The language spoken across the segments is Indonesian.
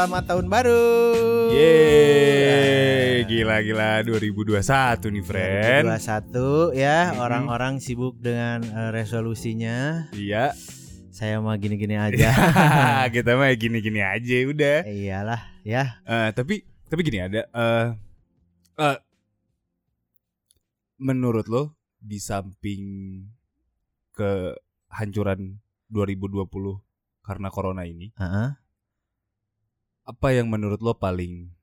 selamat tahun baru. Yeay, gila-gila 2021 nih, friend. 2021 ya, orang-orang sibuk dengan eh, resolusinya. Iya. Saya mah gini-gini aja. kita mah gini-gini aja udah. Iyalah, ya. Eh, tapi tapi gini ada eh eh, menurut lo di samping kehancuran 2020 karena corona ini, Heeh. Apa yang menurut lo paling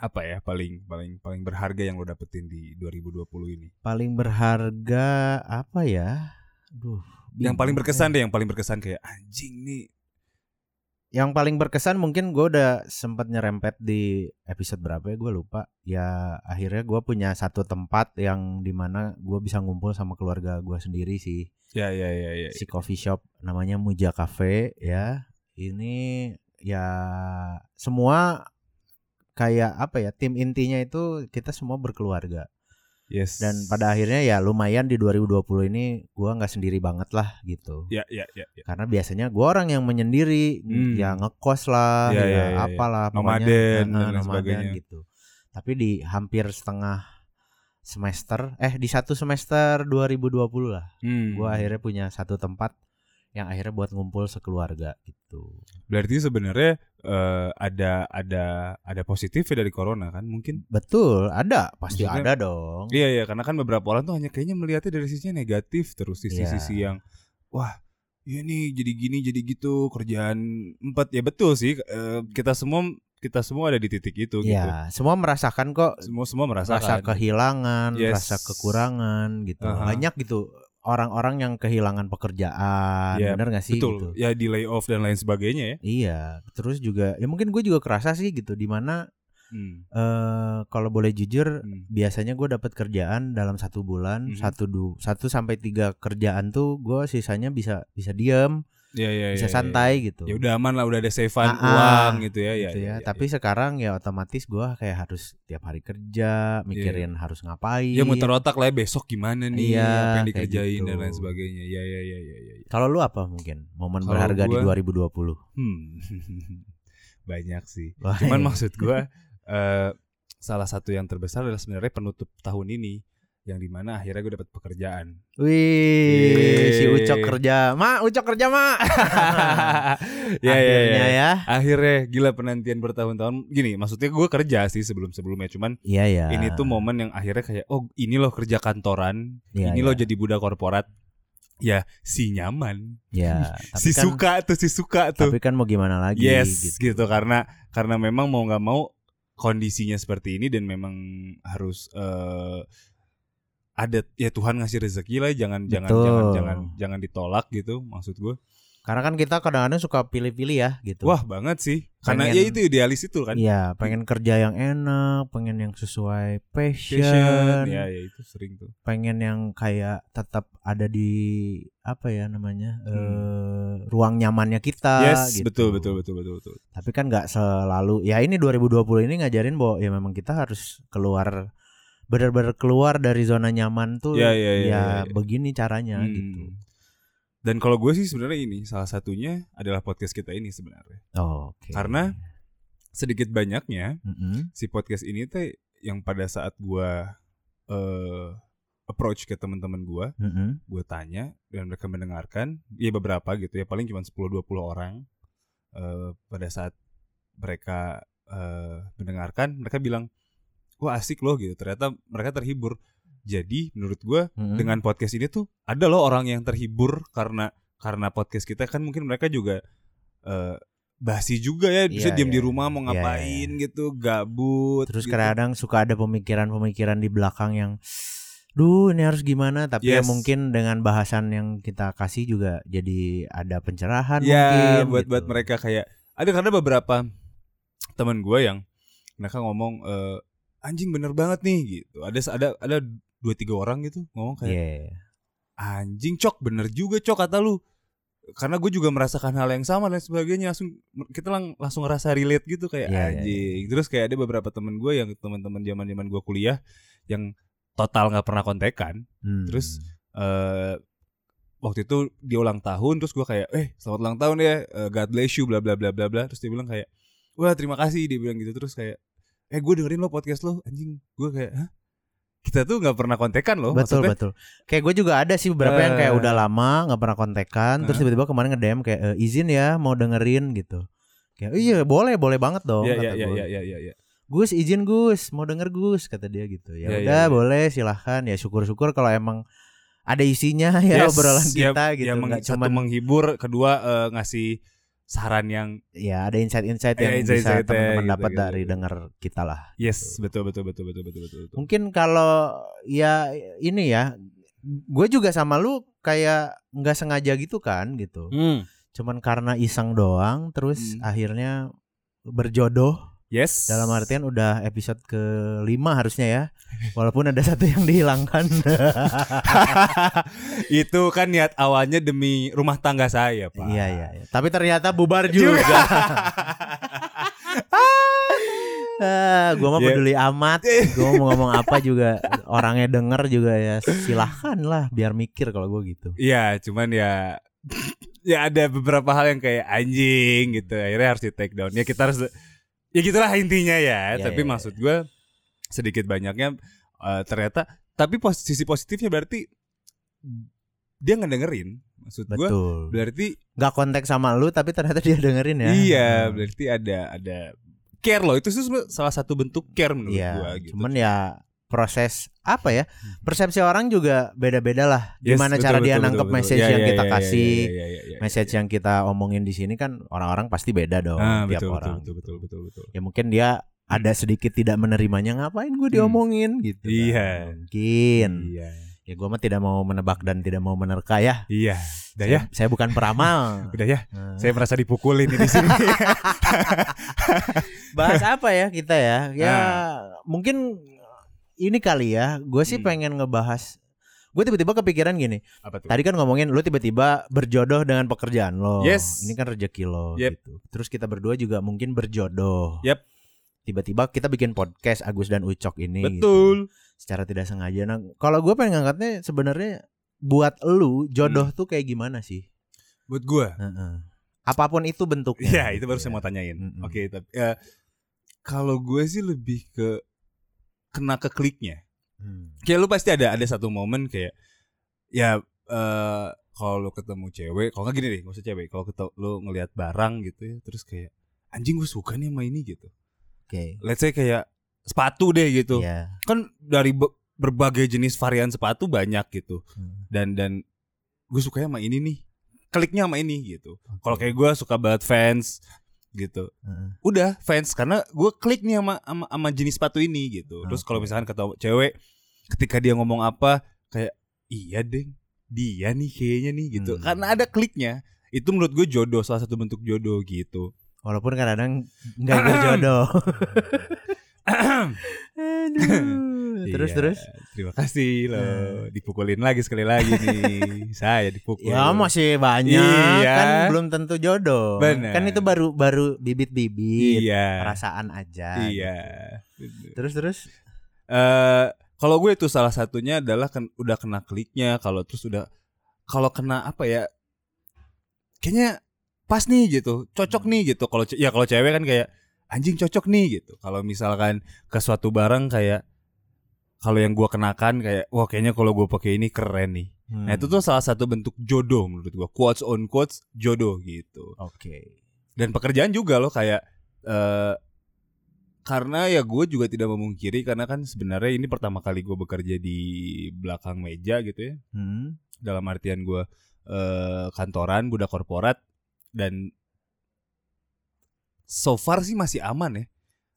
apa ya paling paling paling berharga yang lo dapetin di 2020 ini? Paling berharga apa ya? Duh. Yang paling berkesan ya. deh, yang paling berkesan kayak anjing nih. Yang paling berkesan mungkin gue udah sempat nyerempet di episode berapa ya gue lupa. Ya akhirnya gue punya satu tempat yang di mana gue bisa ngumpul sama keluarga gue sendiri sih. Ya ya ya ya. si coffee shop namanya Muja Cafe ya. Ini ya semua kayak apa ya tim intinya itu kita semua berkeluarga Yes. dan pada akhirnya ya lumayan di 2020 ini gua nggak sendiri banget lah gitu ya ya ya, ya. karena biasanya gua orang yang menyendiri Hmm. ya ngekos lah Ya, ya, ya, ya, ya. apalah Nomaden pokoknya, dan eh, nomaden sebagainya. gitu tapi di hampir setengah semester eh di satu semester 2020 lah Hmm. gue akhirnya punya satu tempat yang akhirnya buat ngumpul sekeluarga gitu. Berarti sebenarnya eh, ada ada ada positifnya dari corona kan mungkin? Betul, ada, pasti Maksudnya- ada dong. Iya iya karena kan beberapa orang tuh hanya kayaknya melihatnya dari sisinya negatif terus sisi-sisi Iya. yang wah iya nih jadi gini jadi gitu kerjaan empat ya betul sih eh, kita semua kita semua ada di titik itu gitu. Iya, semua merasakan kok Semua semua rasa merasakan. kehilangan, Yes. rasa kekurangan gitu. Aha. Banyak gitu orang-orang yang kehilangan pekerjaan, Iya, bener gak sih Betul. gitu? Ya di layoff dan lain sebagainya ya. Iya, terus juga ya mungkin gue juga kerasa sih gitu di mana Hmm. eh kalau boleh jujur Hmm. biasanya gue dapat kerjaan dalam satu bulan Mhm. satu du satu sampai tiga kerjaan tuh gue sisanya bisa bisa diem Ya, ya, bisa ya, ya, santai gitu Ya udah aman lah udah ada savean Ah, ah, uang gitu ya. gitu ya, ya, ya, tapi sekarang ya otomatis gue kayak harus tiap hari kerja mikirin harus ngapain Ya muter otak lah ya, besok gimana nih Iya, apa yang dikerjain dan gitu. lain sebagainya. Ya ya ya ya ya. ya. kalau lu apa mungkin momen Kalau berharga di gua- 2020 Hmm. Banyak sih. Wah, Cuman iya. maksud gua eh salah satu yang terbesar adalah sebenarnya penutup tahun ini yang di mana akhirnya gue dapat pekerjaan. wih si. Ucok kerja ma Ucok kerja ma ya, ya, akhirnya ya. ya Akhirnya gila penantian bertahun-tahun. Gini, maksudnya gue kerja sih sebelum-sebelumnya. Cuman iya ya ini tuh momen yang akhirnya kayak oh ini loh kerja kantoran, Iya, ini iya. loh jadi budak korporat. Ya si nyaman, ya tapi si kan, suka tuh si suka tuh. tapi kan mau gimana lagi yes gitu. karena karena memang mau nggak mau kondisinya seperti ini dan memang harus eh ada ya Tuhan ngasih rezeki lah jangan jangan Betul. jangan jangan jangan ditolak gitu maksud gue Karena kan kita kadang-kadang suka pilih-pilih ya gitu. wah banget sih karena Pengen- ya itu idealis itu kan Iya, pengen kerja yang enak, pengen yang sesuai passion, passion ya ya itu sering tuh pengen yang kayak tetap ada di apa ya namanya Hmm. eh, ruang nyamannya kita. yes gitu. betul betul betul betul betul Tapi kan nggak selalu. Ya ini 2020 ini ngajarin bahwa ya memang kita harus keluar benar-benar keluar dari zona nyaman tuh. Ya, ya, ya, ya, ya. begini caranya Hmm. gitu. dan kalau gue sih sebenarnya ini salah satunya adalah podcast kita ini sebenarnya Oh, Oke. Karena- sedikit banyaknya Mm-mm. si podcast ini teh yang pada saat gua eh approach ke teman-teman gua, Mm-mm. gue tanya dan mereka mendengarkan, ya beberapa gitu ya, paling cuma 10 20 orang eh pada saat mereka eh mendengarkan, mereka bilang, "Wah, asik loh." gitu. Ternyata mereka terhibur. Jadi, menurut gua Mm-mm. dengan podcast ini tuh ada loh orang yang terhibur karena karena podcast kita kan mungkin mereka juga eh basi juga ya, bisa Iya, diam di iya. rumah mau Iya, ngapain iya. gitu, gabut. Terus gitu. kadang suka ada pemikiran-pemikiran di belakang yang Duh ini harus gimana Tapi ya Yes. mungkin dengan bahasan yang kita kasih juga Jadi ada pencerahan ya mungkin buat gitu. buat mereka kayak ada karena beberapa teman gue yang mereka ngomong eh, anjing bener banget nih gitu. Ada ada ada dua tiga orang gitu ngomong kayak Iya anjing cok bener juga cok kata lu. Karena gue juga merasakan hal yang sama dan sebagainya langsung kita lang, langsung ngerasa relate gitu kayak Iya, iya, anjing. Terus kayak ada beberapa temen gue yang teman-teman zaman zaman gue kuliah yang total nggak pernah kontekan Hmm. Terus, eh waktu itu dia ulang tahun terus gue kayak eh selamat ulang tahun ya eh, God bless you bla bla bla bla bla. Terus dia bilang kayak wah terima kasih dia bilang gitu. Terus kayak eh gue dengerin lo podcast lo anjing gue kayak Hah? kita tuh nggak pernah kontekan loh betul maksudnya betul. Kayak gue juga ada sih beberapa yang kayak Eh. udah lama nggak pernah kontekan, terus Eh. tiba-tiba kemarin nge-DM kayak "Eh, izin ya mau dengerin gitu. Kayak iya boleh boleh banget dong Iya kata iya gue. iya iya iya iya. Gus izin Gus mau denger Gus kata dia gitu. Ya Iya, iya, udah iya. boleh silahkan ya syukur-syukur kalau emang ada isinya ya Yes, obrolan ya- kita gitu ya nggak cuman menghibur kedua eh, ngasih saran yang ya ada insight-insight yang bisa insight-insight-nya teman-teman gitu, dapat gitu, dari gitu. denger kita lah. yes Gitu. betul betul betul betul betul betul betul. Mungkin kalau ya ini ya gue juga sama lu kayak nggak sengaja gitu kan gitu. Hmm. Cuman karena iseng doang terus Hmm. akhirnya berjodoh Yes. dalam artian udah episode kelima harusnya ya. Walaupun ada satu yang dihilangkan. itu kan niat awalnya demi rumah tangga saya, Pak. Iya iya. iya. Tapi ternyata bubar juga. ah, gua mah Ya. peduli amat. Gua mau ngomong apa juga orangnya denger juga ya silahkan lah biar mikir kalau gua gitu. Iya, cuman ya ya ada beberapa hal yang kayak anjing gitu. Akhirnya harus di take down. Ya kita harus ya gitulah intinya ya. Iya, tapi iya, maksud gue sedikit banyaknya eh, ternyata tapi pos- sisi positifnya berarti dia ngedengerin. Maksud gue berarti Gak kontak sama lu tapi ternyata dia dengerin ya. iya, Hmm. berarti ada ada care loh. Itu sebenarnya salah satu bentuk care menurut Iya. gua gitu. Cuman ya proses apa ya persepsi orang juga beda-beda lah. Yes, Gimana betul, cara dia betul, nangkep betul, betul. message Iya, yang iya, kita iya, kasih, iya, iya, iya, iya, message yang kita omongin di sini kan orang-orang pasti beda dong Ah, tiap betul, orang. betul, betul, betul, betul, betul. Ya mungkin dia ada sedikit tidak menerimanya ngapain gue diomongin gitu. kan. Hmm. Iya. Mungkin. Iya. Ya gue mah tidak mau menebak dan tidak mau menerka ya. Iya. Udah Saya, ya. saya bukan peramal. Udah ya. Nah, Saya merasa dipukulin ini di sini. bahas apa ya kita ya? Ya Ah. mungkin ini kali ya. Gue sih Hmm. pengen ngebahas. Gue tiba-tiba kepikiran gini. Apa tuh? Tadi kan ngomongin lu tiba-tiba berjodoh dengan pekerjaan lo. Yes. Ini kan rezeki lo Yep. gitu. Terus kita berdua juga mungkin berjodoh. Yep. Tiba-tiba kita bikin podcast Agus dan Ucok ini. gitu. Betul. Secara tidak sengaja. Nah, kalau gue pengen ngangkatnya sebenarnya buat lu jodoh Hmm. tuh kayak gimana sih? Buat gua. Heeh. Apa pun itu bentuknya. Iya, itu gitu baru ya. saya mau tanyain. Mm-mm. Oke, tapi ya, kalau gue sih lebih ke kena ke kliknya. Hmm. Kayak lu pasti ada ada satu momen kayak ya eh kalau lu ketemu cewek, kalau nggak gini deh, usah cewek. Kalau ketemu lu ngelihat barang gitu ya, terus kayak anjing gue suka nih sama ini gitu. Oke. Let's say kayak sepatu deh gitu. Iya. Kan dari be- berbagai jenis varian sepatu banyak gitu. Hmm. Dan dan gue suka sama ini nih. Kliknya sama ini gitu. Kalau Oke. kayak gue suka banget fans gitu. Heeh. Udah fans karena gue klik nih sama, sama sama jenis sepatu ini gitu. Terus kalau misalkan ketemu cewek ketika dia ngomong apa kayak iya deh dia nih kayaknya nih gitu. Hmm. Karena ada kliknya. Itu menurut gue jodoh salah satu bentuk jodoh gitu. Walaupun kadang-kadang nggak berjodoh. Terus Iya, terus. Terima kasih loh. Hmm. Dipukulin lagi sekali lagi nih. Saya dipukul. Ya masih banyak Iya. kan belum tentu jodoh. Bener. Kan itu baru baru bibit-bibit Iya. perasaan aja. Iya. gitu. Terus terus. eh kalau gue itu salah satunya adalah kan udah kena kliknya kalau terus udah kalau kena apa ya kayaknya pas nih gitu cocok nih gitu kalau ya kalau cewek kan kayak anjing cocok nih gitu kalau misalkan ke suatu barang kayak kalau yang gua kenakan kayak wah kayaknya kalau gua pakai ini keren nih Hmm. nah itu tuh salah satu bentuk jodoh menurut gua quotes on quotes jodoh gitu Oke. dan pekerjaan juga loh kayak eh karena ya gue juga tidak memungkiri karena kan sebenarnya ini pertama kali gue bekerja di belakang meja gitu ya Hmm. dalam artian gue eh kantoran budak korporat dan so far sih masih aman ya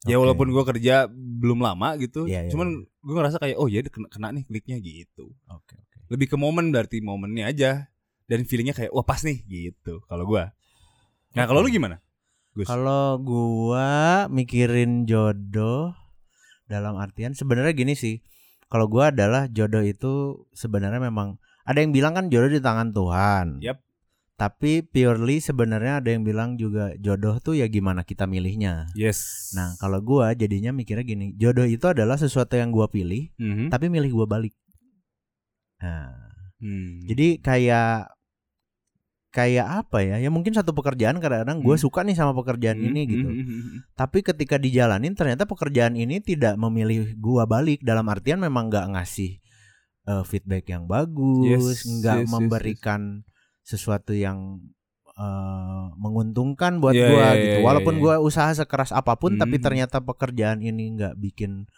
ya walaupun gue kerja belum lama gitu Iya, iya, cuman gue ngerasa kayak oh ya kena, kena nih kliknya gitu Oke oke. lebih ke momen berarti momennya aja dan feelingnya kayak wah pas nih gitu kalau gue nah kalau lu gimana Kalau gua mikirin jodoh dalam artian sebenarnya gini sih. Kalau gua adalah jodoh itu sebenarnya memang ada yang bilang kan jodoh di tangan Tuhan. Yap. Tapi purely sebenarnya ada yang bilang juga jodoh tuh ya gimana kita milihnya. yes Nah, kalau gua jadinya mikirnya gini, jodoh itu adalah sesuatu yang gua pilih Mhm. tapi milih gua balik. Nah, Hmm. jadi kayak kayak apa ya? Ya mungkin satu pekerjaan kadang-kadang gue Hmm. suka nih sama pekerjaan Hmm, ini gitu. hmm, hmm, hmm. Tapi ketika dijalanin ternyata pekerjaan ini tidak memilih gua balik dalam artian memang nggak ngasih eh, feedback yang bagus, Yes, nggak yes, yes, memberikan sesuatu yang eh, menguntungkan buat Iya, gua iya, gitu. iya, Walaupun iya. gua usaha sekeras apa pun tapi Hmm. ternyata pekerjaan ini nggak bikin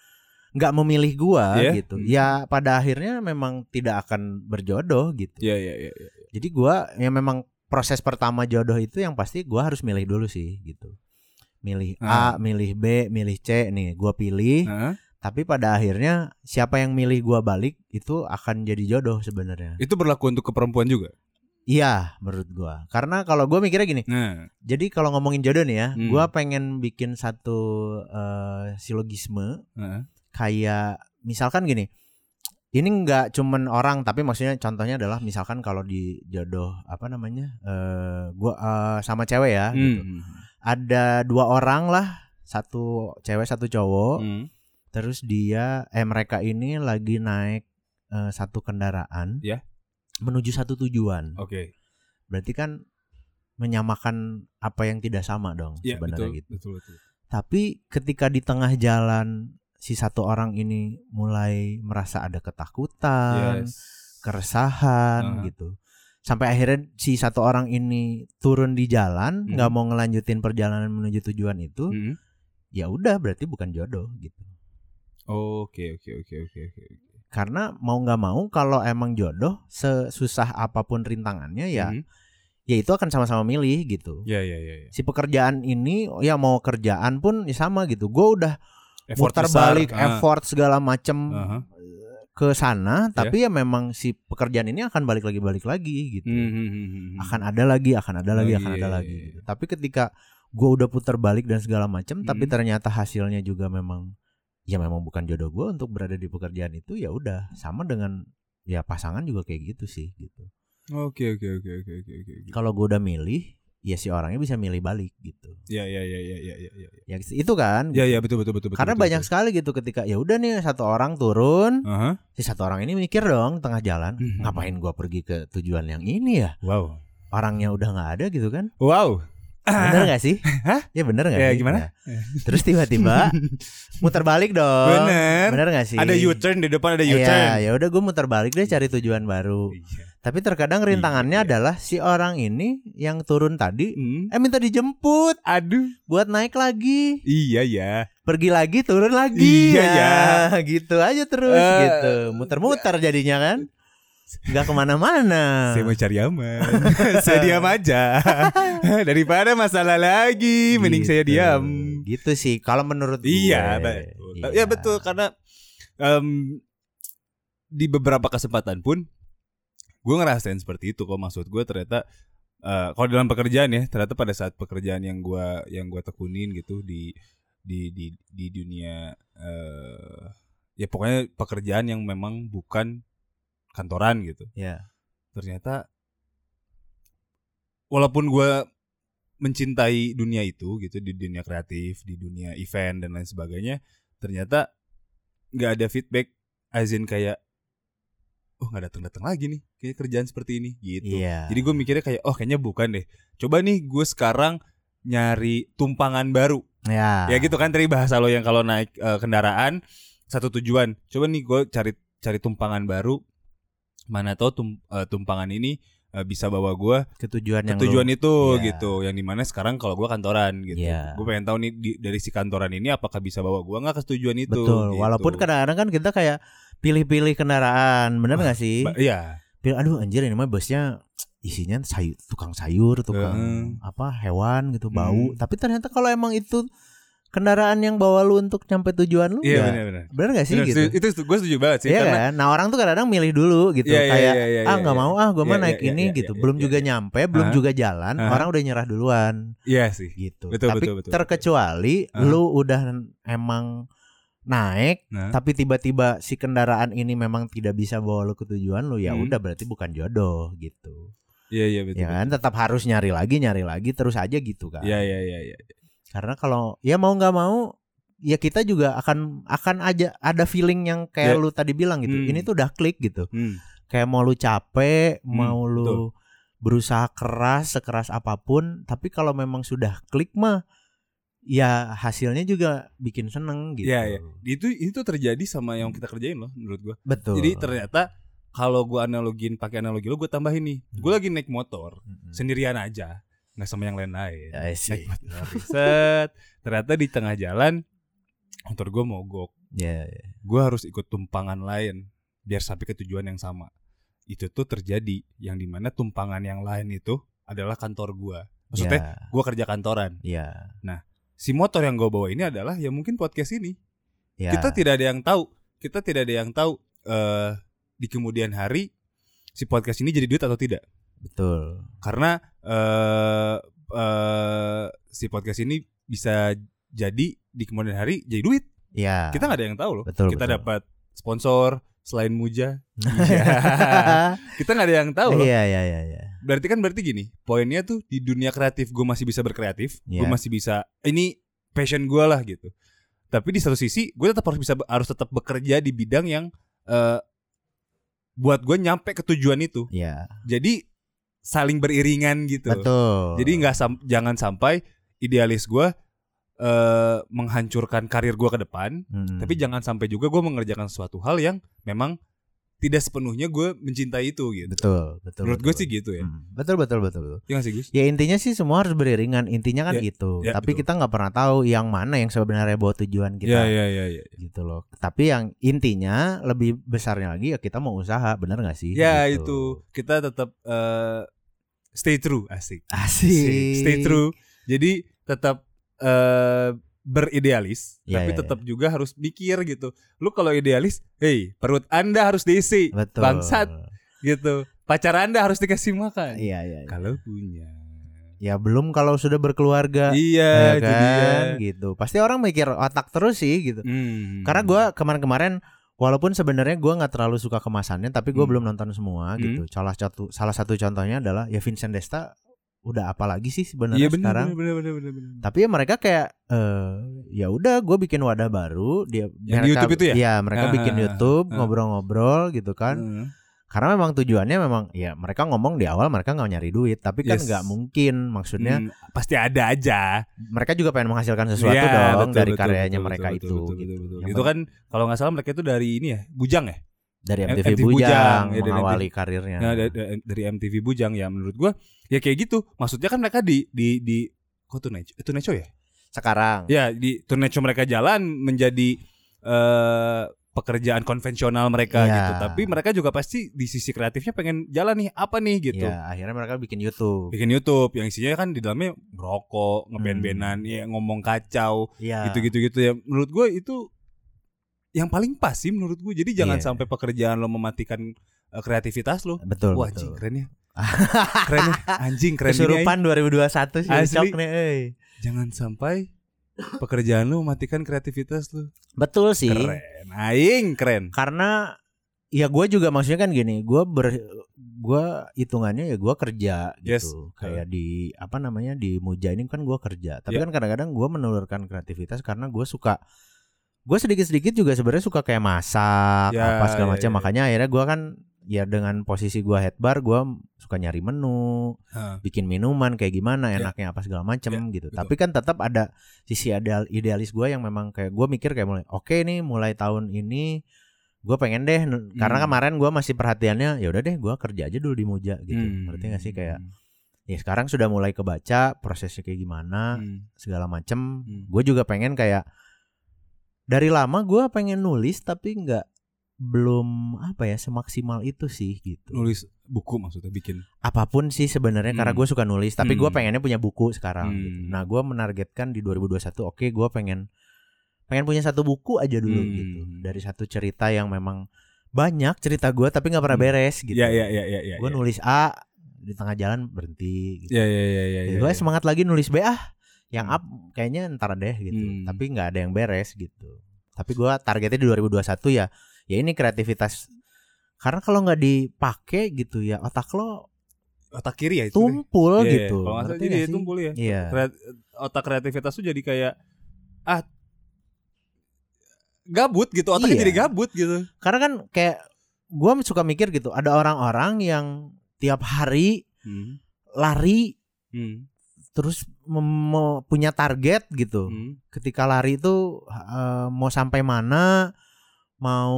nggak memilih gua Iya. gitu. Hmm. Ya pada akhirnya memang tidak akan berjodoh gitu. Iya iya iya. iya. Jadi gua ya memang proses pertama jodoh itu yang pasti gua harus milih dulu sih gitu. Milih A, Ah. milih B, milih C nih, gua pilih. Hah? Tapi pada akhirnya siapa yang milih gua balik itu akan jadi jodoh sebenarnya. Itu berlaku untuk ke perempuan juga. Iya, menurut gua. Karena kalau gua mikirnya gini, Nah, jadi kalau ngomongin jodoh nih ya, Hmm. gua pengen bikin satu eh, silogisme heeh. kayak misalkan gini. Ini nggak cuman orang tapi maksudnya contohnya adalah misalkan kalau di jodoh apa namanya? eh gua eh, sama cewek ya gitu. Hmm. Ada dua orang lah, satu cewek satu cowok. Hmm. Terus dia eh mereka ini lagi naik eh, satu kendaraan Ya. Menuju satu tujuan. Oke. Berarti kan menyamakan apa yang tidak sama dong Iya sebenarnya betul, gitu. betul betul. Tapi ketika di tengah jalan si satu orang ini mulai merasa ada ketakutan, Yes. keresahan Ah. gitu. Sampai akhirnya si satu orang ini turun di jalan, Hmm. nggak mau ngelanjutin perjalanan menuju tujuan itu, Hmm. ya udah berarti bukan jodoh gitu. Oke oke oke oke oke. Karena mau nggak mau kalau emang jodoh sesusah apa pun rintangannya ya Hmm. ya itu akan sama-sama milih gitu. Ya ya ya. ya. Si pekerjaan ini ya mau kerjaan pun ya sama gitu. Gue udah Effort muter besar, balik ah. effort segala macem Aha. ke sana, tapi ya memang si pekerjaan ini akan balik lagi balik lagi gitu. Hmm, hmm. Akan ada lagi, akan ada lagi, Oh, akan iya, ada iya, lagi. iya. gitu. Tapi ketika gue udah putar balik dan segala macem, tapi Hmm. ternyata hasilnya juga memang ya memang bukan jodoh gue untuk berada di pekerjaan itu ya udah sama dengan ya pasangan juga kayak gitu sih gitu. Oke oke oke oke oke. Kalau gue udah milih, ya si orangnya bisa milih balik gitu. Ya ya ya ya ya ya ya. Ya itu kan. Ya gitu. ya betul betul betul betul. Karena betul, banyak betul. sekali gitu ketika ya udah nih satu orang turun, Aha. si satu orang ini mikir dong tengah jalan, Mhm. ngapain gua pergi ke tujuan yang ini ya? Wow. Orangnya udah nggak ada gitu kan? Wow. Bener gak sih? Hah? Ya bener gak Ya, sih? gimana? Ya. Terus tiba-tiba muter balik dong. Bener. Bener gak sih? Ada U-turn di depan ada Iya, U-turn. ya udah gue muter balik deh cari tujuan baru. Iya. Tapi terkadang rintangannya Iya. adalah si orang ini yang turun tadi Hmm. eh minta dijemput Aduh. buat naik lagi. Iya ya. Pergi lagi, turun lagi. Iya, ya. gitu aja terus Eh, gitu. Muter-muter jadinya kan. Nggak ke mana-mana. Saya mau cari aman. saya diam aja. Daripada masalah lagi, mending saya Gitu. diam. Gitu sih kalau menurut gue. Iya, betul. Iya. Ya betul karena em, di beberapa kesempatan pun gue ngerasain seperti itu kok maksud gue ternyata eh, kalau dalam pekerjaan ya ternyata pada saat pekerjaan yang gue yang gue tekunin gitu di di di di dunia eh ya pokoknya pekerjaan yang memang bukan kantoran gitu Ya. ternyata walaupun gue mencintai dunia itu gitu di dunia kreatif di dunia event dan lain sebagainya ternyata nggak ada feedback azin kayak oh nggak datang datang lagi nih kayak kerjaan seperti ini gitu Iya. jadi gue mikirnya kayak oh kayaknya bukan deh coba nih gue sekarang nyari tumpangan baru ya. ya gitu kan tadi bahasa lo yang kalau naik eh, kendaraan satu tujuan coba nih gue cari cari tumpangan baru mana tahu tum, eh, tumpangan ini eh, bisa bawa gue ke tujuan yang tujuan lu- itu Iya. gitu yang di mana sekarang kalau gue kantoran gitu Iya. gue pengen tahu nih di- dari si kantoran ini apakah bisa bawa gue nggak ke tujuan itu Betul. gitu. Walaupun kadang-kadang kan kita kayak pilih-pilih kendaraan, bener nggak sih? Iya Pilih, aduh anjir ini mah bosnya isinya sayur, tukang sayur, tukang apa hewan gitu bau. Hmm. Tapi ternyata kalau emang itu kendaraan yang bawa lu untuk nyampe tujuan lu, iya ya benar-benar bener gak sih Benar, gitu? itu gue setuju banget sih Iya karena kan? Nah orang tuh kadang-kadang milih dulu gitu Iya, iya, kayak iya, iya, ah iya, nggak iya. mau ah gue mah Iya, naik iya, ini iya, gitu. iya, belum iya, juga iya. nyampe, belum Aha. juga jalan, Aha. orang udah nyerah duluan iya sih gitu. Betul, Tapi betul, betul, terkecuali Aha. lu udah emang naik nah tapi tiba-tiba si kendaraan ini memang tidak bisa bawa lu ke tujuan lu ya Hmm. udah berarti bukan jodoh gitu. iya iya betul ya kan tetap harus nyari lagi nyari lagi terus aja gitu kan. iya iya iya iya Karena kalau ya mau nggak mau ya kita juga akan akan aja ada feeling yang kayak Ya. lu tadi bilang gitu. Hmm. Ini tuh udah klik gitu. Hmm. Kayak mau lu capek, Hmm, mau lu betul. berusaha keras sekeras apa pun tapi kalau memang sudah klik mah ya hasilnya juga bikin seneng gitu. Iya, iya. Itu itu terjadi sama yang kita kerjain loh menurut gua. Betul. Jadi ternyata kalau gua analogin pakai analogi lo gue tambahin nih. Gue Hmm. lagi naik motor Mm-mm. sendirian aja, nggak sama yang lain-lain. Ya. Naik motor, set. Ternyata di tengah jalan motor gue mogok. Ya, ya. Gue harus ikut tumpangan lain biar sampai ke tujuan yang sama. Itu tuh terjadi yang di mana tumpangan yang lain itu adalah kantor gua. Maksudnya Ya, gua kerja kantoran. ya, Si motor yang gue bawa ini adalah ya mungkin podcast ini. ya. Kita tidak ada yang tahu. Kita tidak ada yang tahu eh di kemudian hari si podcast ini jadi duit atau tidak. Betul. Karena eh eh si podcast ini bisa jadi di kemudian hari jadi duit. Ya. Kita nggak ada yang tahu loh. Betul, kita betul. dapat sponsor selain Muja. Iya. kita nggak ada yang tahu loh. Iya, iya, iya, iya. Berarti kan berarti gini, poinnya tuh di dunia kreatif gue masih bisa berkreatif, gue Iya. masih bisa ini passion gue lah gitu. Tapi di satu sisi gue tetap harus bisa harus tetap bekerja di bidang yang eh buat gue nyampe ke tujuan itu. Iya. Jadi saling beriringan gitu. Betul. Jadi nggak sam- jangan sampai idealis gue eh menghancurkan karir gue ke depan, Mm. tapi jangan sampai juga gue mengerjakan suatu hal yang memang tidak sepenuhnya gue mencintai itu gitu. betul, betul. Menurut gue sih gitu ya. Mm. Betul, betul, betul, betul. Nggak sih Gus? Ya intinya sih semua harus beriringan. Intinya kan Ya, itu. ya, Tapi betul. kita nggak pernah tahu yang mana yang sebenarnya bawa tujuan kita. Iya iya iya iya. Gitu loh. Tapi yang intinya lebih besarnya lagi ya kita mau usaha, bener gak sih? Ya Gitu. itu kita tetap eh, stay true asik. Asik. Stay true. Jadi tetap eh, beridealis, Ya, tapi ya, tetap juga harus mikir gitu. Lu kalau idealis, hey perut anda harus diisi, Betul. bangsat gitu. Pacar anda harus dikasih makan. Iya, iya. iya. Kalau punya. Ya belum kalau sudah berkeluarga. Iya, ya itu kan? dia. Gitu. Pasti orang mikir otak terus sih gitu. Hmm. Karena gua kemarin-kemarin walaupun sebenarnya gua nggak terlalu suka kemasannya, tapi gua Hmm. belum nonton semua Hmm. gitu. Salah satu salah satu contohnya adalah ya Vincent Desta udah apa lagi sih sebenarnya benar sekarang. benar benar benar benar. Tapi ya mereka kayak eh ya udah gue bikin wadah baru dia Yang di mereka- YouTube itu ya? Iya, mereka Ah, bikin ah, ah, YouTube ah. ngobrol-ngobrol gitu kan. Hmm. Karena memang tujuannya memang ya mereka ngomong di awal mereka nggak nyari duit, tapi kan Yes. nggak mungkin maksudnya Hmm, pasti ada aja. mereka juga pengen menghasilkan sesuatu Iya, dong betul, dari betul, karyanya betul, mereka betul, itu betul, gitu. betul, betul. Itu kan kalau nggak salah mereka itu dari ini ya, Bujang ya. Dari MTV, MTV Bujang, Bujang, ya, dari mengawali karirnya. Nah, da- da- dari MTV Bujang ya menurut gua ya kayak gitu. Maksudnya kan mereka di di di kok? Eh, Tonight Show ya? Sekarang Ya, di Show mereka jalan menjadi eh pekerjaan konvensional mereka Iya. gitu. Tapi mereka juga pasti di sisi kreatifnya pengen jalan nih apa nih gitu. ya akhirnya mereka bikin YouTube. Bikin YouTube yang isinya kan di dalamnya ngerokok, ngeband-bandan, Hmm. ya ngomong kacau, Iya. gitu-gitu gitu ya. Menurut gue itu yang paling pas sih menurut gue. Jadi jangan Iya. sampai pekerjaan lo mematikan eh, kreativitas lo. Betul, Wah, betul. anjing keren ya. keren ya. Anjing keren. Kesurupan 2021 sih Asli. nih, euy. Jangan sampai pekerjaan lo mematikan kreativitas lo. Betul sih. Keren. Aing keren. Karena ya gue juga maksudnya kan gini, gue ber gue hitungannya ya gue kerja Yes. gitu. Kayak di apa namanya di Muja ini kan gue kerja. Tapi Ya. kan kadang-kadang gue menelurkan kreativitas karena gue suka gue sedikit-sedikit juga sebenarnya suka kayak masak Ya, apa segala ya, macam. ya. Makanya akhirnya gue kan ya dengan posisi gue head bar gue suka nyari menu, Hah. bikin minuman kayak gimana Ya. enaknya apa segala macam Ya, gitu. betul. Tapi kan tetap ada sisi ideal idealis gue yang memang kayak gue mikir kayak mulai oke nih mulai tahun ini gue pengen deh n- karena Hmm. kemarin gue masih perhatiannya ya udah deh gue kerja aja dulu di Muja gitu. Hmm. Ngerti gak sih kayak ya sekarang sudah mulai kebaca prosesnya kayak gimana Hmm. segala macem. Hmm. Gue juga pengen kayak dari lama gue pengen nulis tapi nggak belum apa ya semaksimal itu sih gitu nulis buku maksudnya bikin. apa pun sih sebenarnya karena Hmm. gue suka nulis tapi gue Hmm. pengennya punya buku sekarang Hmm. gitu. nah gue menargetkan di 2021 oke gue pengen pengen punya satu buku aja dulu Hmm. gitu dari satu cerita yang memang banyak cerita gue tapi nggak pernah Hmm. beres gitu Ya ya ya ya ya. gue ya. nulis A di tengah jalan berhenti gitu Ya ya ya ya. ya, gue ya. semangat lagi nulis B ah yang Hmm. up kayaknya ntar deh gitu Hmm. tapi nggak ada yang beres gitu tapi gue targetnya di 2021 ya ya ini kreativitas karena kalau nggak dipakai gitu ya otak lo otak kiri ya itu. deh. tumpul Iya, iya. gitu Kalau nggak salah jadi ya tumpul ya. Iya. Kreat- otak kreativitas tuh jadi kayak ah gabut gitu otaknya Iya. jadi gabut gitu. karena kan kayak gue suka mikir gitu ada orang-orang yang tiap hari Hmm. lari Hmm. terus punya target gitu. Hmm. Ketika lari itu eh, mau sampai mana, mau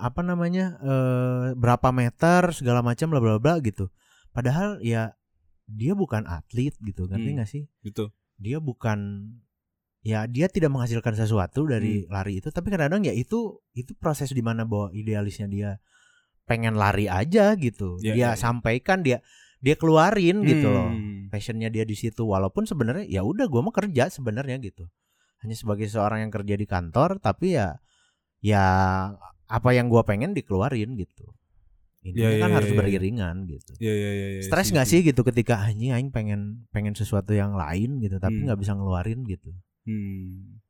apa namanya eh, berapa meter segala macam bla bla bla gitu. Padahal ya dia bukan atlet gitu, ngerti Hmm. nggak sih? Gitu. Dia bukan ya dia tidak menghasilkan sesuatu dari Hmm. lari itu, tapi kadang-kadang ya itu itu proses di mana bahwa idealisnya dia pengen lari aja gitu. Ya, dia ya, ya. sampaikan dia dia keluarin gitu loh Hmm. passionnya dia di situ walaupun sebenarnya ya udah gue mau kerja sebenarnya gitu hanya sebagai seorang yang kerja di kantor tapi ya ya apa yang gue pengen dikeluarin gitu ini Ya, ya, kan ya, harus ya. beriringan gitu Iya iya iya. iya, stres nggak sih gitu ketika anjing aing pengen pengen sesuatu yang lain gitu tapi Hmm. nggak bisa ngeluarin gitu Hmm.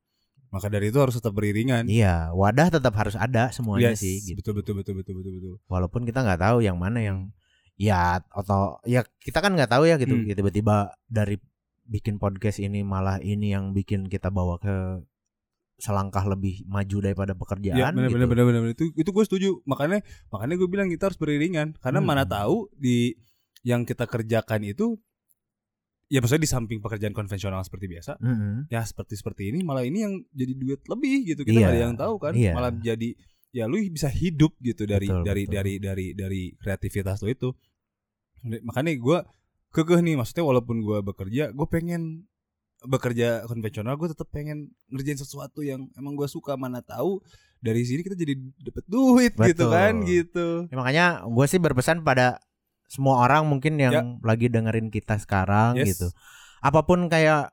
Maka dari itu harus tetap beriringan. iya wadah tetap harus ada semuanya Yes, sih gitu Betul betul betul betul betul betul. walaupun kita nggak tahu yang mana yang ya atau ya kita kan nggak tahu ya gitu Hmm. Ya, tiba-tiba dari bikin podcast ini malah ini yang bikin kita bawa ke selangkah lebih maju daripada pekerjaan Ya benar gitu. benar benar benar itu itu gue setuju. Makanya makanya gue bilang kita harus beriringan karena Hmm. mana tahu di yang kita kerjakan itu ya maksudnya di samping pekerjaan konvensional seperti biasa Mm-mm. ya seperti seperti ini malah ini yang jadi duit lebih gitu kita Iya, nggak ada yang tahu kan iya. malah jadi ya lu bisa hidup gitu dari Betul, dari betul. dari dari dari kreativitas lu itu makanya gue kekeh nih maksudnya walaupun gue bekerja gue pengen bekerja konvensional gue tetap pengen ngerjain sesuatu yang emang gue suka mana tahu dari sini kita jadi dapet duit gitu Betul. kan gitu Ya, makanya gue sih berpesan pada semua orang mungkin yang lagi dengerin kita sekarang Ya. Yes. gitu apa pun kayak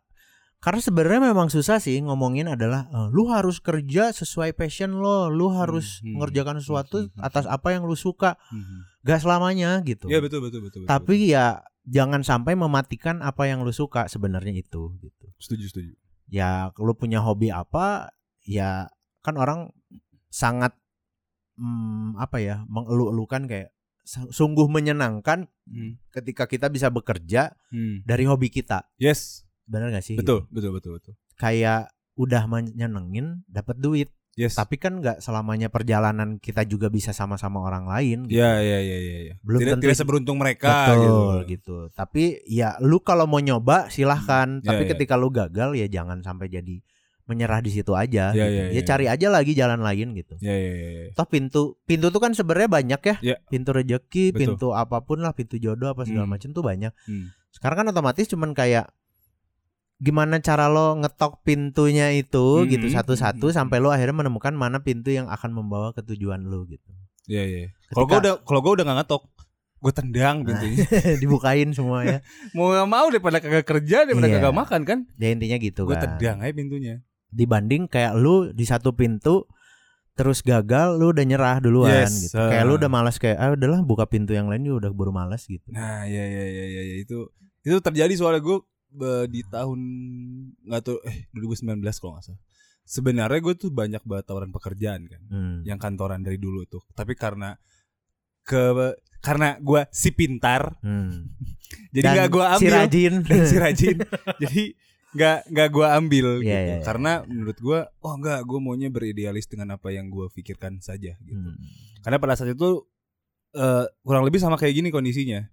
karena sebenarnya memang susah sih ngomongin adalah eh, lu harus kerja sesuai passion lo. Lu harus hmm, mengerjakan sesuatu hmm, hmm, atas apa yang lu suka. Mhm. gak selamanya gitu. Ya betul betul betul, betul tapi ya jangan sampai mematikan apa yang lu suka sebenarnya itu gitu. Setuju setuju. Ya lu punya hobi apa ya kan orang sangat hmm, apa ya mengeluh-elukan kayak su- sungguh menyenangkan Hmm. ketika kita bisa bekerja Hmm. dari hobi kita. Yes benar gak sih betul betul betul betul kayak udah menyenengin dapat duit yes tapi kan nggak selamanya perjalanan kita juga bisa sama-sama orang lain gitu. Ya ya ya ya ya. Belum tidak, tentu- tidak seberuntung mereka Betul gitu. gitu. Tapi ya lu kalau mau nyoba silahkan. Ya, Tapi ya. ketika lu gagal ya jangan sampai jadi menyerah di situ aja. Ya, gitu. ya, Ya, ya, cari aja lagi jalan lain gitu. Ya ya ya. ya. Toh pintu pintu tuh kan sebenarnya banyak ya. Ya. Pintu rezeki, Betul. pintu apa pun lah, pintu jodoh apa segala Hmm. macam tuh banyak. Hmm. Sekarang kan otomatis cuman kayak gimana cara lo ngetok pintunya itu Hmm, gitu hmm, satu-satu hmm, sampai lo akhirnya menemukan mana pintu yang akan membawa ke tujuan lo gitu. Ya ya. Kalau gue Ketika- udah kalau gue udah nggak ngetok, gue tendang pintunya. Dibukain semua ya. mau nggak mau daripada kagak kerja daripada Iya. kagak makan kan? Ya intinya gitu Gue kan. tendang aja pintunya. dibanding kayak lu di satu pintu terus gagal lu udah nyerah duluan Yes, gitu. uh. Kayak lu udah malas kayak ah udahlah buka pintu yang lain juga udah baru malas gitu. Nah ya ya ya ya, ya. itu itu terjadi soalnya gue di tahun nggak tahu eh 2019 kalau nggak salah. Sebenarnya gue tuh banyak banget tawaran pekerjaan kan. Hmm. yang kantoran dari dulu tuh. Tapi karena ke karena gua si pintar, Hmm. jadi nggak si ambil rajin. dan si rajin. jadi nggak nggak gua ambil Iya, gitu. iya, iya. Karena menurut gua, oh enggak, gua maunya beridealis dengan apa yang gua pikirkan saja gitu. Hmm. Karena pada saat itu eh, kurang lebih sama kayak gini kondisinya.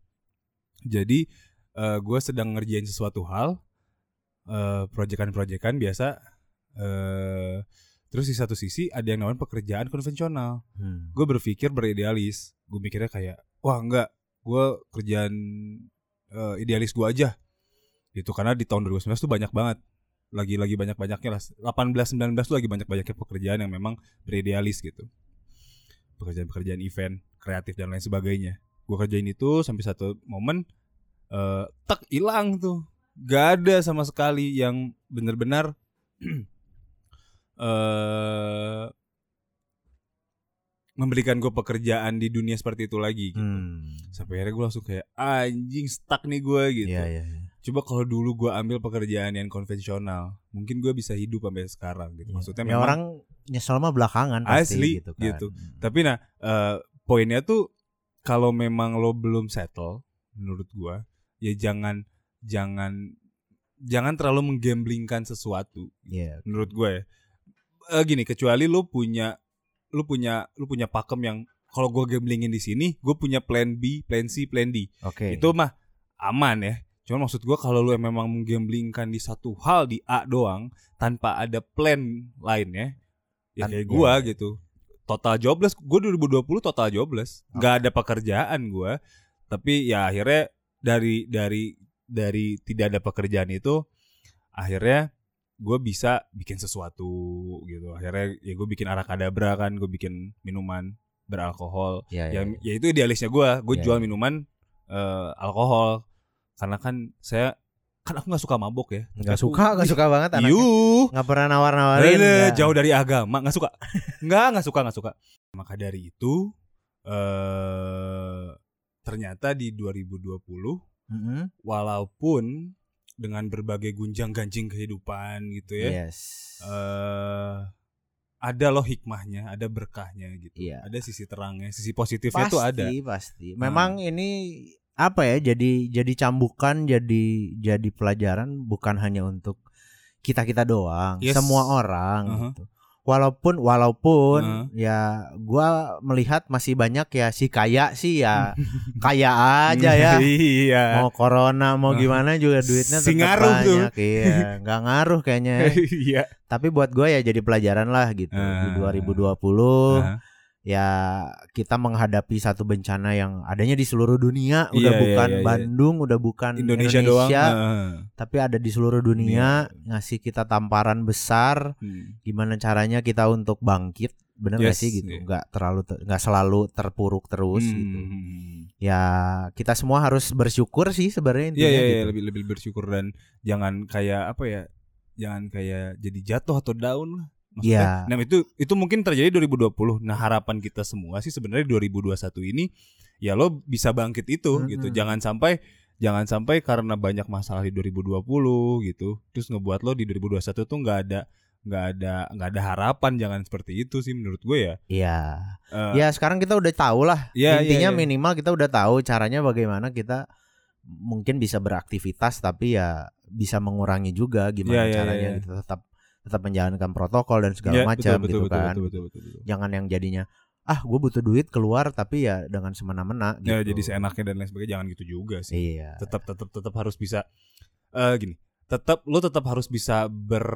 Jadi eh, gua sedang ngerjain sesuatu hal, eh, proyekan-proyekan biasa. eh terus di satu sisi ada yang namanya pekerjaan konvensional Hmm. gue berpikir beridealis gue mikirnya kayak wah enggak gue kerjaan eh, idealis gue aja gitu karena di tahun 2019 tuh banyak banget lagi lagi banyak banyaknya lah 18 19 tuh lagi banyak banyaknya pekerjaan yang memang beridealis gitu pekerjaan pekerjaan event kreatif dan lain sebagainya gue kerjain itu sampai satu momen eh tak hilang tuh gak ada sama sekali yang benar-benar eh memberikan gue pekerjaan di dunia seperti itu lagi gitu. Hmm. Sampai akhirnya gue langsung kayak anjing stuck nih gue gitu. Iya iya. iya. Coba kalau dulu gue ambil pekerjaan yang konvensional, mungkin gue bisa hidup sampai sekarang gitu. Maksudnya ya memang orang nyesel mah belakangan pasti Asli, gitu kan. gitu. tapi nah eh, poinnya tuh kalau memang lo belum settle, menurut gue ya jangan jangan jangan terlalu menggamblingkan sesuatu Iya. menurut gue ya. Eh, gini kecuali lu punya lu punya lu punya pakem yang kalau gue gamblingin di sini gue punya plan B plan C plan D Oke. itu mah aman ya. Cuman maksud gua kalau lu memang menggamblingkan di satu hal di A doang tanpa ada plan lainnya, ya Tan- kayak iya, gua iya. gitu. Total jobless, gua 2020 total jobless. Oh. Gak ada pekerjaan gua. Tapi ya akhirnya dari dari dari tidak ada pekerjaan itu akhirnya gue bisa bikin sesuatu gitu akhirnya ya gue bikin arakadabra kan gue bikin minuman beralkohol Iya, iya, ya, iya. ya itu idealisnya gue gue Iya, jual iya. minuman eh, alkohol karena kan saya kan aku nggak suka mabok ya Nggak suka, nggak suka banget anaknya. Nggak pernah nawar-nawarin. Aduh, nggak. jauh dari agama nggak suka nggak nggak suka nggak suka maka dari itu eh ternyata di 2020 Mm-mm. walaupun dengan berbagai gunjang ganjing kehidupan gitu ya Yes. eh ada loh hikmahnya ada berkahnya gitu Iya. ada sisi terangnya sisi positifnya tuh ada Pasti, pasti. Memang ini apa ya? Jadi jadi cambukan, jadi jadi pelajaran bukan hanya untuk kita kita doang, Yes. semua orang. Uh-huh. gitu. Walaupun walaupun Uh-huh. ya gua melihat masih banyak ya si kaya sih ya kaya aja ya. iya Mau corona mau Uh. gimana juga duitnya Si tetap ngaruh tuh. banyak. Iya, nggak ngaruh kayaknya. ya. iya Tapi buat gue ya jadi pelajaran lah gitu di Ah. 2020 Uh-huh. Ya kita menghadapi satu bencana yang adanya di seluruh dunia udah iya, bukan iya, iya. Bandung udah bukan Indonesia, doang Heeh. tapi ada di seluruh dunia ngasih kita tamparan besar Hmm. gimana caranya kita untuk bangkit bener nggak Yes, sih gitu iya. nggak terlalu ter- nggak selalu terpuruk terus Hmm. gitu ya kita semua harus bersyukur sih sebenarnya Iya intinya iya iya, gitu lebih lebih bersyukur dan jangan kayak apa ya jangan kayak jadi jatuh atau down lah maksudnya. Iya. Nah itu itu mungkin terjadi 2020. Nah harapan kita semua sih sebenarnya 2021 ini ya lo bisa bangkit itu Mm-mm. gitu. Jangan sampai jangan sampai karena banyak masalah di 2020 gitu terus ngebuat lo di 2021 tuh nggak ada nggak ada nggak ada harapan jangan seperti itu sih menurut gue ya. Iya. Eh, ya sekarang kita udah tahu lah iya, intinya iya. minimal kita udah tahu caranya bagaimana kita mungkin bisa beraktivitas tapi ya bisa mengurangi juga gimana iya, caranya iya, iya. gitu tetap tetap menjalankan protokol dan segala macam betul, gitu betul, kan. Betul, betul, betul, betul. jangan yang jadinya ah gue butuh duit keluar tapi ya dengan semena-mena gitu. Ya jadi seenaknya dan lain sebagainya jangan gitu juga sih. iya. Tetap tetap tetap harus bisa eh gini tetap lo tetap harus bisa ber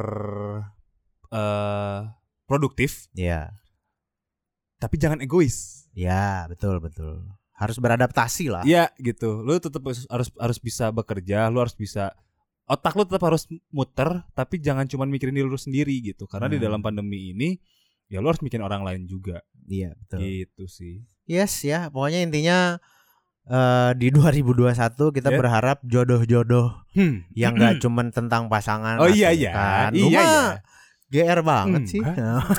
eh produktif. Iya. Tapi jangan egois. Iya betul betul. Harus beradaptasi lah. Iya gitu. Lo tetap harus harus bisa bekerja lo harus bisa otak lo tetap harus muter tapi jangan cuma mikirin diri lo sendiri gitu karena di Hmm. dalam pandemi ini ya lo harus mikirin orang lain juga iya betul gitu sih yes ya pokoknya intinya eh di 2021 kita Ya. berharap jodoh-jodoh hmm. yang nggak cuman tentang pasangan oh iya iya kan. Lu iya mah iya GR banget sih Enggak.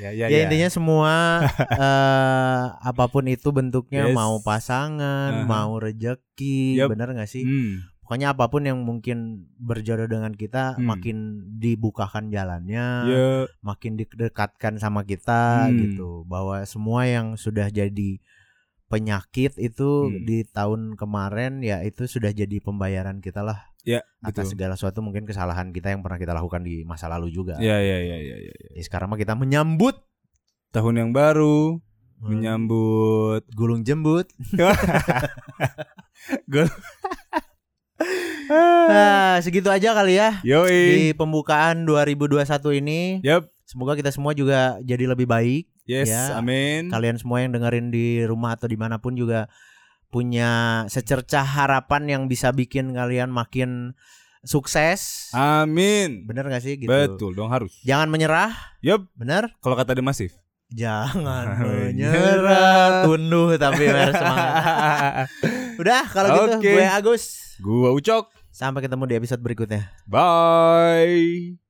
Iya, iya, ya iya. intinya semua eh apa pun itu bentuknya Yes. mau pasangan Aha. mau rejeki Yup. bener gak sih Hmm. Pokoknya apa pun yang mungkin berjodoh dengan kita Hmm. makin dibukakan jalannya Ya, makin didekatkan sama kita Hmm. gitu bahwa semua yang sudah jadi penyakit itu Hmm. di tahun kemarin ya itu sudah jadi pembayaran kita lah ya atas betul. segala sesuatu mungkin kesalahan kita yang pernah kita lakukan di masa lalu juga. Ya ya ya ya ya. ya. Jadi sekarang mah kita menyambut Tahun yang baru hmm, menyambut gulung jembut. Gul- Nah, segitu aja kali ya di Yoi. pembukaan 2021 ini. Yap. Semoga kita semua juga jadi lebih baik. Yes, Ya. amin. Kalian semua yang dengerin di rumah atau di mana pun juga punya secercah harapan yang bisa bikin kalian makin sukses. Amin. Bener gak sih gitu? Betul dong harus. Jangan menyerah, Yup, bener? kalau kata The Massive. Jangan Menyerah. tunduh tapi harus semangat. Udah kalau gitu Oke. gue Agus. Gua Ucok. Sampai ketemu di episode berikutnya. Bye.